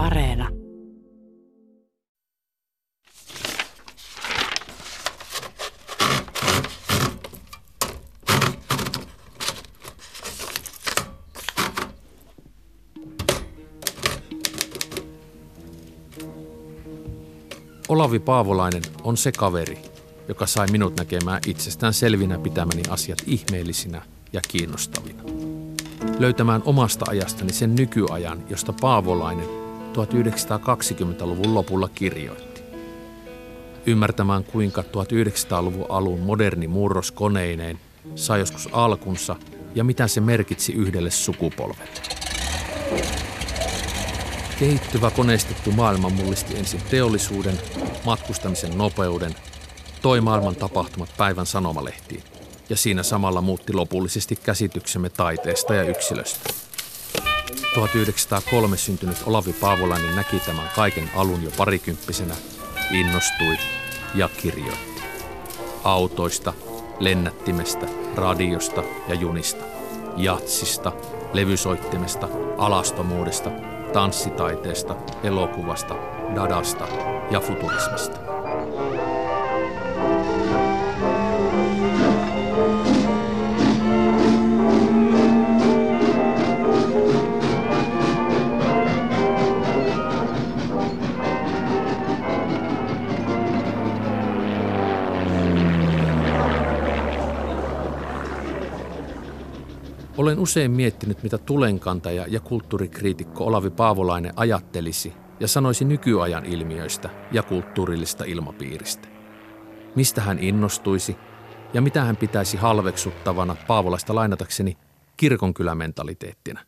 Areena. Olavi Paavolainen on se kaveri, joka sai minut näkemään itsestään selvinä pitämäni asiat ihmeellisinä ja kiinnostavina. Löytämään omasta ajastani sen nykyajan, josta Paavolainen 1920-luvun lopulla kirjoitti. Ymmärtämään kuinka 1900-luvun alun moderni murros koneineen sai joskus alkunsa ja mitä se merkitsi yhdelle sukupolvelle. Kehittyvä koneistettu maailma mullisti ensin teollisuuden, matkustamisen nopeuden, toi maailman tapahtumat päivän sanomalehtiin ja siinä samalla muutti lopullisesti käsityksemme taiteesta ja yksilöstä. 1903 syntynyt Olavi Paavolainen näki tämän kaiken alun jo parikymppisenä, innostui ja kirjoitti. Autoista, lennättimestä, radiosta ja junista, jatsista, levysoittimesta, alastomuudesta, tanssitaiteesta, elokuvasta, dadasta ja futurismista. Olen usein miettinyt, mitä tulenkantaja ja kulttuurikriitikko Olavi Paavolainen ajattelisi ja sanoisi nykyajan ilmiöistä ja kulttuurillista ilmapiiristä. Mistä hän innostuisi ja mitä hän pitäisi halveksuttavana Paavolaista lainatakseni kirkonkylämentaliteettina.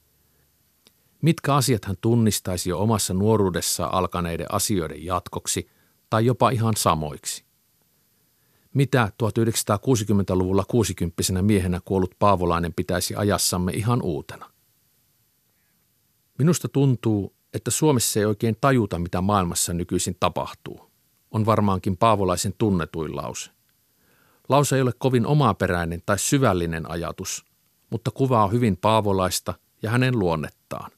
Mitkä asiat hän tunnistaisi jo omassa nuoruudessa alkaneiden asioiden jatkoksi tai jopa ihan samoiksi mitä 1960-luvulla 60 miehenä kuollut Paavolainen pitäisi ajassamme ihan uutena. Minusta tuntuu, että Suomessa ei oikein tajuta, mitä maailmassa nykyisin tapahtuu. On varmaankin Paavolaisen tunnetuin lause. Lause ei ole kovin omaperäinen tai syvällinen ajatus, mutta kuvaa hyvin Paavolaista ja hänen luonnettaan.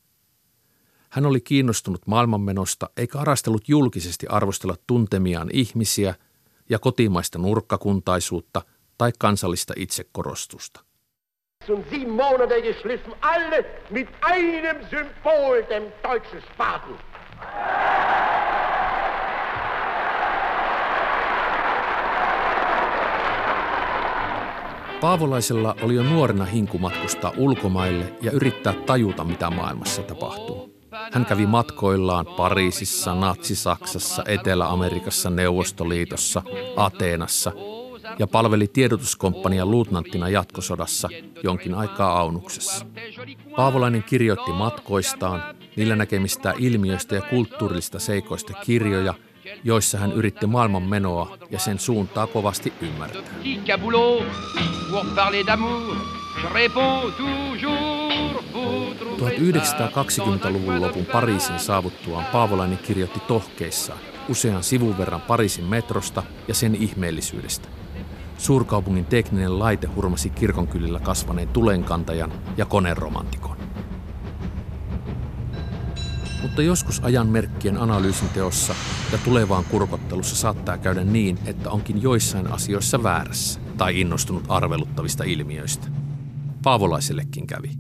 Hän oli kiinnostunut maailmanmenosta eikä arastellut julkisesti arvostella tuntemiaan ihmisiä – ja kotimaista nurkkakuntaisuutta tai kansallista itsekorostusta. Und sieben Monate geschliffen, alle mit einem Symbol, dem deutschen Spaten. Paavolaisella oli jo nuorena hinku matkustaa ulkomaille ja yrittää tajuta, mitä maailmassa tapahtuu. Hän kävi matkoillaan Pariisissa, Natsi-Saksassa, Etelä-Amerikassa, Neuvostoliitossa, Ateenassa ja palveli tiedotuskomppanian luutnanttina jatkosodassa jonkin aikaa Aunuksessa. Paavolainen kirjoitti matkoistaan, niillä näkemistä ilmiöistä ja kulttuurillista seikoista kirjoja, joissa hän yritti maailman menoa ja sen suuntaa kovasti ymmärtää. 1920-luvun lopun Pariisin saavuttuaan Paavolainen kirjoitti tohkeissaan usean sivun verran Pariisin metrosta ja sen ihmeellisyydestä. Suurkaupungin tekninen laite hurmasi kirkonkylillä kasvaneen tulenkantajan ja koneromantikon. Mutta joskus ajan merkkien analyysin teossa ja tulevaan kurkottelussa saattaa käydä niin, että onkin joissain asioissa väärässä tai innostunut arveluttavista ilmiöistä. Paavolaisellekin kävi.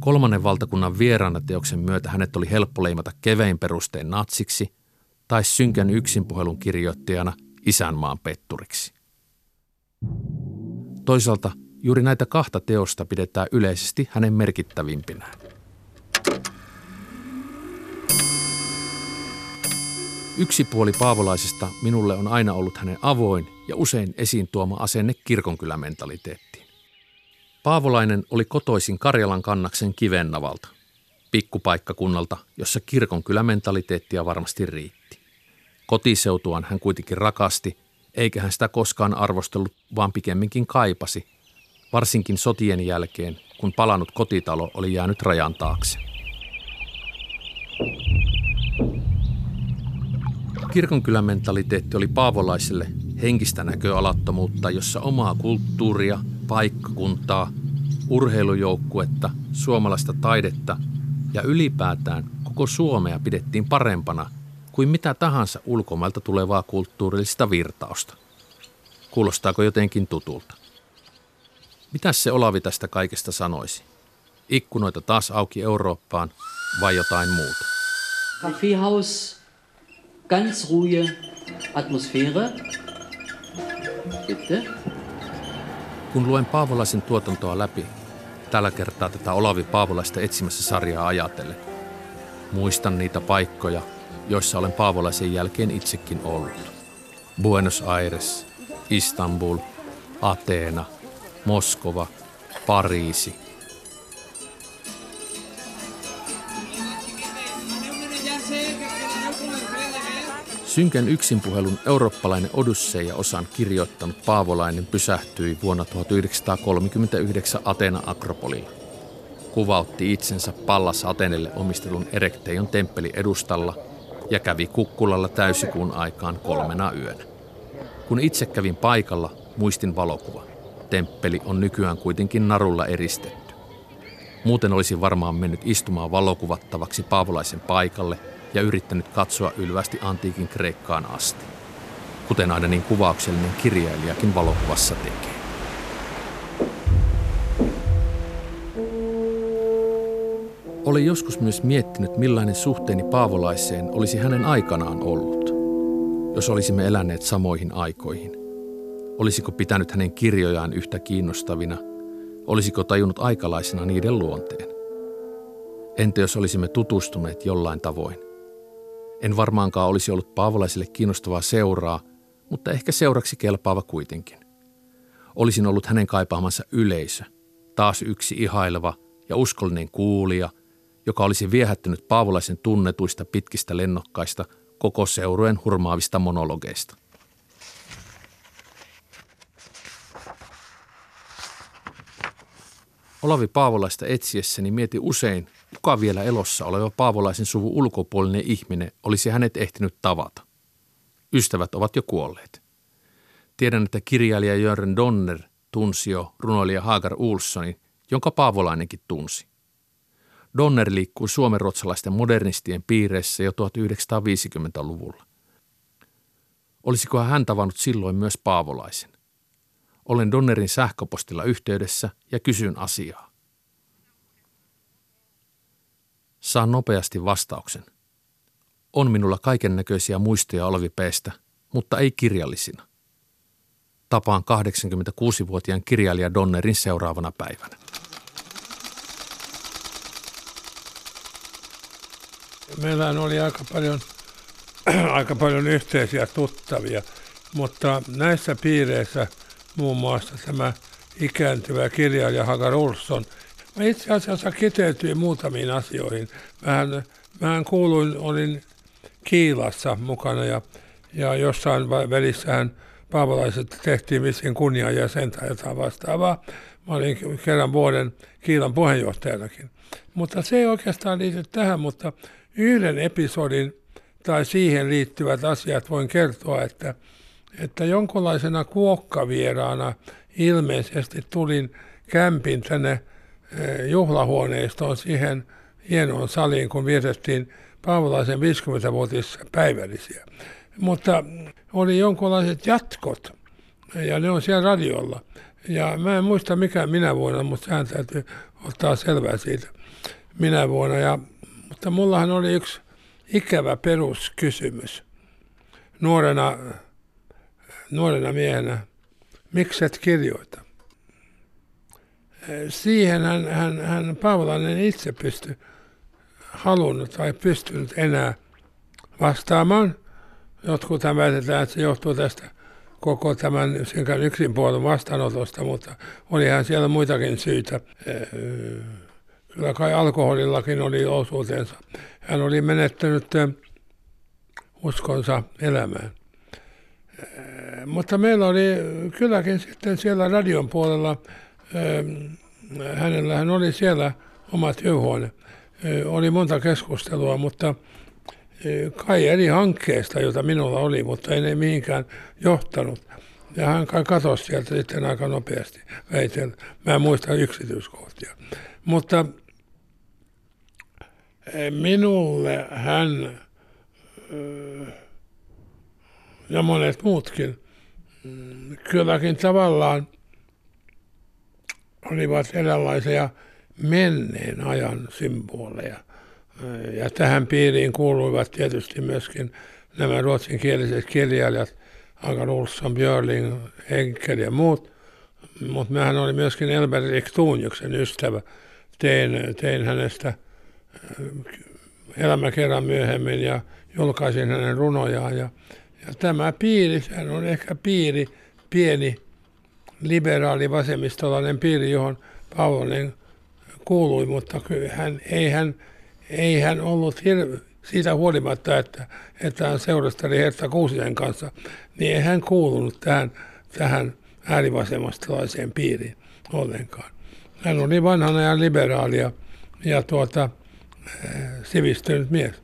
Kolmannen valtakunnan vieraana teoksen myötä hänet oli helppo leimata kevein perustein natsiksi tai synkän yksinpuhelun kirjoittajana isänmaan petturiksi. Toisaalta juuri näitä kahta teosta pidetään yleisesti hänen merkittävimpinään. Yksi puoli Paavolaisesta minulle on aina ollut hänen avoin ja usein esiin tuoma asenne kirkonkylämentaliteettiin. Paavolainen oli kotoisin Karjalan kannaksen Kivennavalta, pikkupaikkakunnalta, jossa kirkonkylämentaliteettia varmasti riitti. Kotiseutuaan hän kuitenkin rakasti, eikä hän sitä koskaan arvostellut, vaan pikemminkin kaipasi, varsinkin sotien jälkeen, kun palannut kotitalo oli jäänyt rajan taakse. Kirkonkylämentaliteetti oli paavolaiselle henkistä näköalattomuutta, jossa omaa kulttuuria, paikkakuntaa, urheilujoukkuetta, suomalaista taidetta ja ylipäätään koko Suomea pidettiin parempana kuin mitä tahansa ulkomailta tulevaa kulttuurillista virtausta. Kuulostaako jotenkin tutulta? Mitä se Olavi tästä kaikesta sanoisi? Ikkunoita taas auki Eurooppaan vai jotain muuta? Kaffeehaus, ganz ruhige Atmosphäre. Bitte. Kun luen Paavolaisen tuotantoa läpi, tällä kertaa tätä Olavi Paavolaista etsimässä sarjaa ajatellen, muistan niitä paikkoja, joissa olen Paavolaisen jälkeen itsekin ollut. Buenos Aires, Istanbul, Ateena, Moskova, Pariisi – Synkän yksinpuhelun eurooppalainen Odysseja osan kirjoittanut Paavolainen pysähtyi vuonna 1939 Atena Akropolilla. Kuvautti itsensä Pallas Atenelle omistelun Erekteion temppeli edustalla ja kävi kukkulalla täysikuun aikaan kolmena yönä. Kun itse kävin paikalla, muistin valokuva. Temppeli on nykyään kuitenkin narulla eristetty. Muuten olisi varmaan mennyt istumaan valokuvattavaksi Paavolaisen paikalle – ja yrittänyt katsoa ylvästi antiikin Kreikkaan asti, kuten aina niin kuvauksellinen kirjailijakin valokuvassa tekee. Olen joskus myös miettinyt, millainen suhteeni Paavolaiseen olisi hänen aikanaan ollut, jos olisimme eläneet samoihin aikoihin. Olisiko pitänyt hänen kirjojaan yhtä kiinnostavina? Olisiko tajunnut aikalaisena niiden luonteen? Entä jos olisimme tutustuneet jollain tavoin? En varmaankaan olisi ollut Paavolaiselle kiinnostavaa seuraa, mutta ehkä seuraksi kelpaava kuitenkin. Olisin ollut hänen kaipaamansa yleisö, taas yksi ihaileva ja uskollinen kuulija, joka olisi viehättänyt Paavolaisen tunnetuista pitkistä lennokkaista koko seurueen hurmaavista monologeista. Olavi Paavolaista etsiessäni mieti usein, kuka vielä elossa oleva Paavolaisen suvun ulkopuolinen ihminen olisi hänet ehtinyt tavata. Ystävät ovat jo kuolleet. Tiedän, että kirjailija Jörn Donner tunsi jo runoilija Hagar Ulssonin, jonka Paavolainenkin tunsi. Donner liikkui suomenruotsalaisten modernistien piireissä jo 1950-luvulla. Olisiko hän tavannut silloin myös Paavolaisen? Olen Donnerin sähköpostilla yhteydessä ja kysyn asiaa. Saan nopeasti vastauksen. On minulla kaiken näköisiä muistoja Olvipeestä, mutta ei kirjallisina. Tapaan 86-vuotiaan kirjailija Donnerin seuraavana päivänä. Meillä oli aika paljon, aika paljon yhteisiä tuttavia, mutta näissä piireissä muun muassa tämä ikääntyvä kirjailija Hagar Olsson – Mä itse asiassa kiteytyin muutamiin asioihin. Mähän, mähän kuuluin, olin Kiilassa mukana ja, ja jossain välissähän paavolaiset tehtiin vissiin sen tai jotain vastaavaa. Mä olin kerran vuoden Kiilan puheenjohtajanakin. Mutta se ei oikeastaan liity tähän, mutta yhden episodin tai siihen liittyvät asiat voin kertoa, että, että jonkunlaisena kuokkavieraana ilmeisesti tulin kämpin tänne juhlahuoneistoon siihen hienoon saliin, kun vietettiin Paavolaisen 50-vuotispäivällisiä. Mutta oli jonkunlaiset jatkot, ja ne on siellä radiolla. Ja mä en muista mikä minä vuonna, mutta hän täytyy ottaa selvää siitä minä vuonna. Ja, mutta mullahan oli yksi ikävä peruskysymys nuorena, nuorena miehenä. Miksi et kirjoita? Siihen hän, hän, hän Paavolainen itse pysty halunnut tai pystynyt enää vastaamaan. Jotkut väitetään, että se johtuu tästä koko tämän sen yksin puolen vastaanotosta, mutta olihan siellä muitakin syitä. Kyllä kai alkoholillakin oli osuutensa. Hän oli menettänyt uskonsa elämään. Mutta meillä oli kylläkin sitten siellä radion puolella hänellähän oli siellä oma työhuone. Oli monta keskustelua, mutta kai eri hankkeesta, jota minulla oli, mutta ei ne mihinkään johtanut. Ja hän kai katosi sieltä sitten aika nopeasti väitellä. Mä en muista yksityiskohtia. Mutta Minulle hän ja monet muutkin kylläkin tavallaan olivat erilaisia menneen ajan symboleja. Ja tähän piiriin kuuluivat tietysti myöskin nämä ruotsinkieliset kirjailijat, Agar Olsson, Björling, Enkel ja muut. Mutta mehän oli myöskin Elber Ektuuniuksen ystävä. Tein, tein hänestä elämäkerran myöhemmin ja julkaisin hänen runojaan. Ja, ja tämä piiri, sehän on ehkä piiri, pieni liberaali vasemmistolainen piiri, johon Pavonen kuului, mutta kyllä hän, ei, hän, ei hän ollut hirve, siitä huolimatta, että, että hän seurasteli Hertta Kuusisen kanssa, niin ei hän kuulunut tähän, tähän äärivasemmastolaiseen piiriin ollenkaan. Hän oli vanhana ja liberaalia ja tuota, sivistynyt mies.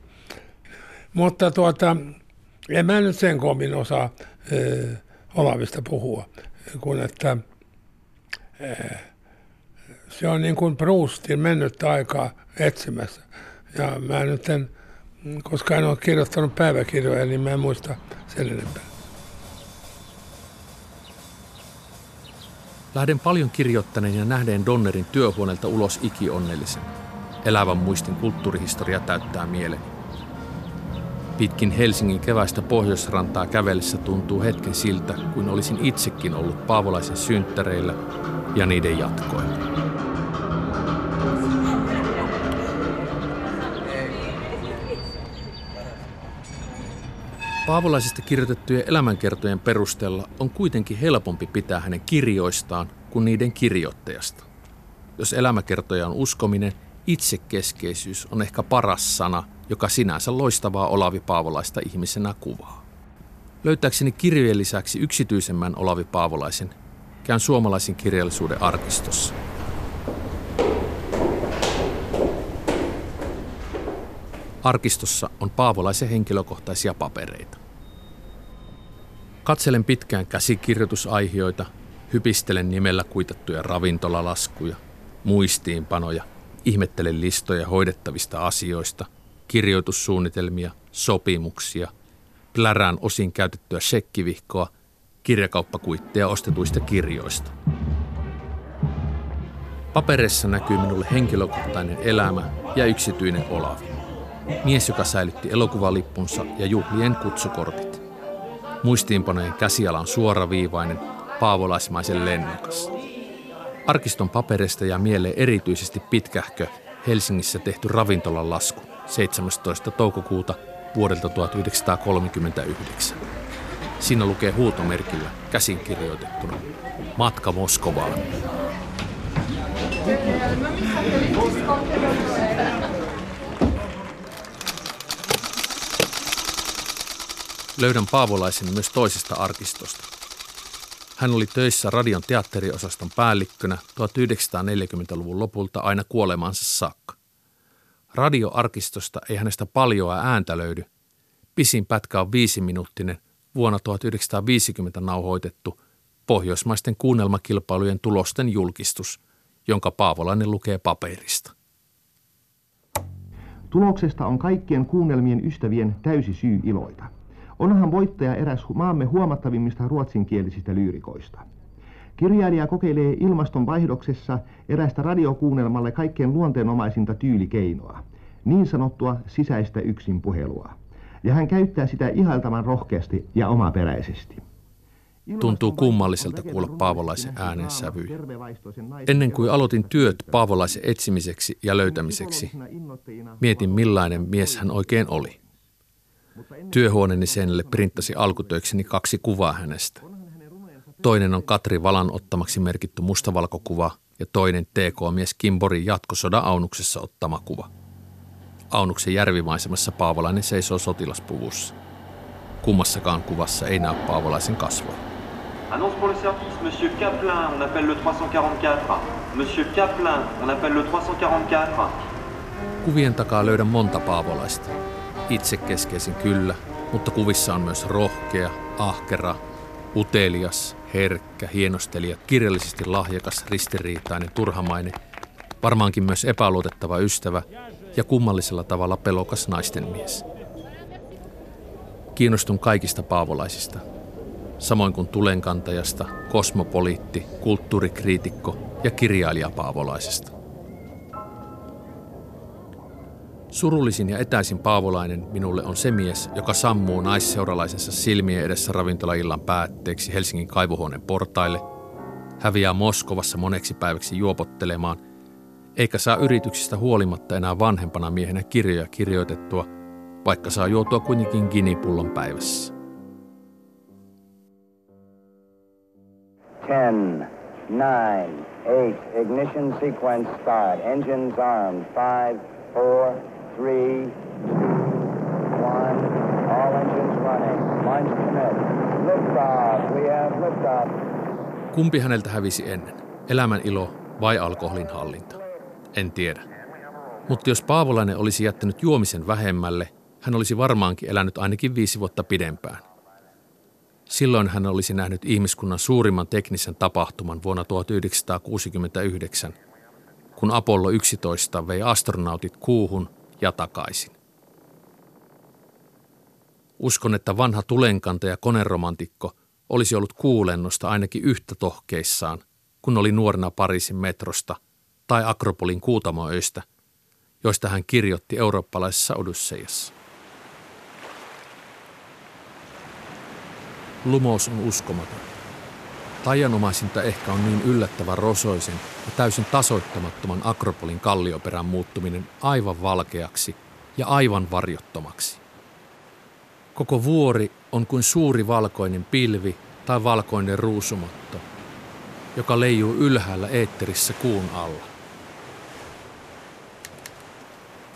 Mutta tuota, en mä nyt sen komin osaa äh, Olavista puhua, kun että äh, se on niin kuin Proustin mennyttä aikaa etsimässä. Ja mä nyt en, koska en ole kirjoittanut päiväkirjoja, niin mä en muista sen enempää. Lähden paljon kirjoittaneen ja nähdeen Donnerin työhuoneelta ulos ikionnellisen. Elävän muistin kulttuurihistoria täyttää mieleni. Pitkin Helsingin keväistä pohjoisrantaa kävellessä tuntuu hetken siltä, kuin olisin itsekin ollut Paavolaisen synttäreillä ja niiden jatkoilla. Paavolaisista kirjoitettujen elämänkertojen perusteella on kuitenkin helpompi pitää hänen kirjoistaan kuin niiden kirjoittajasta. Jos elämäkertoja on uskominen, itsekeskeisyys on ehkä paras sana, joka sinänsä loistavaa Olavi Paavolaista ihmisenä kuvaa. Löytääkseni kirjojen lisäksi yksityisemmän Olavi Paavolaisen, käyn suomalaisen kirjallisuuden arkistossa. Arkistossa on Paavolaisen henkilökohtaisia papereita. Katselen pitkään käsikirjoitusaihioita, hypistelen nimellä kuitattuja ravintolalaskuja, muistiinpanoja, ihmettelen listoja hoidettavista asioista, kirjoitussuunnitelmia, sopimuksia, plärään osin käytettyä shekkivihkoa, kirjakauppakuitteja ostetuista kirjoista. Paperissa näkyy minulle henkilökohtainen elämä ja yksityinen Olavi. Mies, joka säilytti elokuvalippunsa ja juhlien kutsukortit. Muistiinpanojen käsiala on suoraviivainen, paavolaismaisen lennokas. Arkiston paperista ja mieleen erityisesti pitkähkö Helsingissä tehty ravintolan lasku 17. toukokuuta vuodelta 1939. Siinä lukee huutomerkillä käsin kirjoitettuna Matka Moskovaan. Löydän Paavolaisen myös toisesta arkistosta. Hän oli töissä radion teatteriosaston päällikkönä 1940-luvun lopulta aina kuolemansa saakka. Radioarkistosta ei hänestä paljoa ääntä löydy. Pisin pätkä on viisiminuuttinen vuonna 1950 nauhoitettu pohjoismaisten kuunnelmakilpailujen tulosten julkistus, jonka Paavolainen lukee paperista. Tuloksesta on kaikkien kuunnelmien ystävien täysi syy iloita. Onhan voittaja eräs maamme huomattavimmista ruotsinkielisistä lyyrikoista. Kirjailija kokeilee ilmastonvaihdoksessa erästä radiokuunnelmalle kaikkein luonteenomaisinta tyylikeinoa, niin sanottua sisäistä yksinpuhelua. Ja hän käyttää sitä ihailtavan rohkeasti ja omaperäisesti. Tuntuu kummalliselta kuulla Paavolaisen äänen sävy. Ennen kuin aloitin työt Paavolaisen etsimiseksi ja löytämiseksi, mietin millainen mies hän oikein oli. Työhuoneeni seinälle printtasi alkutöikseni kaksi kuvaa hänestä. Toinen on Katri Valan ottamaksi merkitty mustavalkokuva ja toinen TK-mies Kimborin jatkosodan Aunuksessa ottama kuva. Aunuksen järvimaisemassa Paavolainen seisoo sotilaspuvussa. Kummassakaan kuvassa ei näy Paavolaisen kasvoja. Annonce pour le service, Monsieur Kaplan, on appelle le 344. Monsieur Kaplan, on appelle le 344. Kuvien takaa löydän monta paavolaista. Itsekeskeisin kyllä, mutta kuvissa on myös rohkea, ahkera, utelias, herkkä, hienostelija, kirjallisesti lahjakas, ristiriitainen, turhamainen, varmaankin myös epäluotettava ystävä ja kummallisella tavalla pelokas naisten mies. Kiinnostun kaikista paavolaisista, samoin kuin tulenkantajasta, kosmopoliitti, kulttuurikriitikko ja kirjailija paavolaisesta. Surullisin ja etäisin paavolainen minulle on se mies, joka sammuu naisseuralaisensa silmien edessä ravintolaillan päätteeksi Helsingin kaivohuoneen portaille, häviää Moskovassa moneksi päiväksi juopottelemaan, eikä saa yrityksistä huolimatta enää vanhempana miehenä kirjoja kirjoitettua, vaikka saa juotua kuitenkin ginipullon päivässä. Ten, nine, eight, ignition sequence start, engines armed, five, four, three, one, all engines running. Launch commit. Liftoff. We have liftoff. Kumpi häneltä hävisi ennen? Elämän ilo vai alkoholin hallinta? En tiedä. Mutta jos Paavolainen olisi jättänyt juomisen vähemmälle, hän olisi varmaankin elänyt ainakin viisi vuotta pidempään. Silloin hän olisi nähnyt ihmiskunnan suurimman teknisen tapahtuman vuonna 1969, kun Apollo 11 vei astronautit kuuhun ja takaisin. Uskon, että vanha tulenkanta ja koneromantikko olisi ollut kuulennosta ainakin yhtä tohkeissaan, kun oli nuorena Pariisin metrosta tai Akropolin kuutamoöistä, joista hän kirjoitti eurooppalaisessa Odysseiassa. Lumous on uskomaton. Taianomaisinta ehkä on niin yllättävän rosoisen ja täysin tasoittamattoman Akropolin kallioperän muuttuminen aivan valkeaksi ja aivan varjottomaksi. Koko vuori on kuin suuri valkoinen pilvi tai valkoinen ruusumatto, joka leijuu ylhäällä eetterissä kuun alla.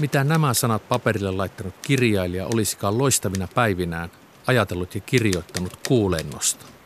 Mitä nämä sanat paperille laittanut kirjailija olisikaan loistavina päivinään ajatellut ja kirjoittanut kuulennosta?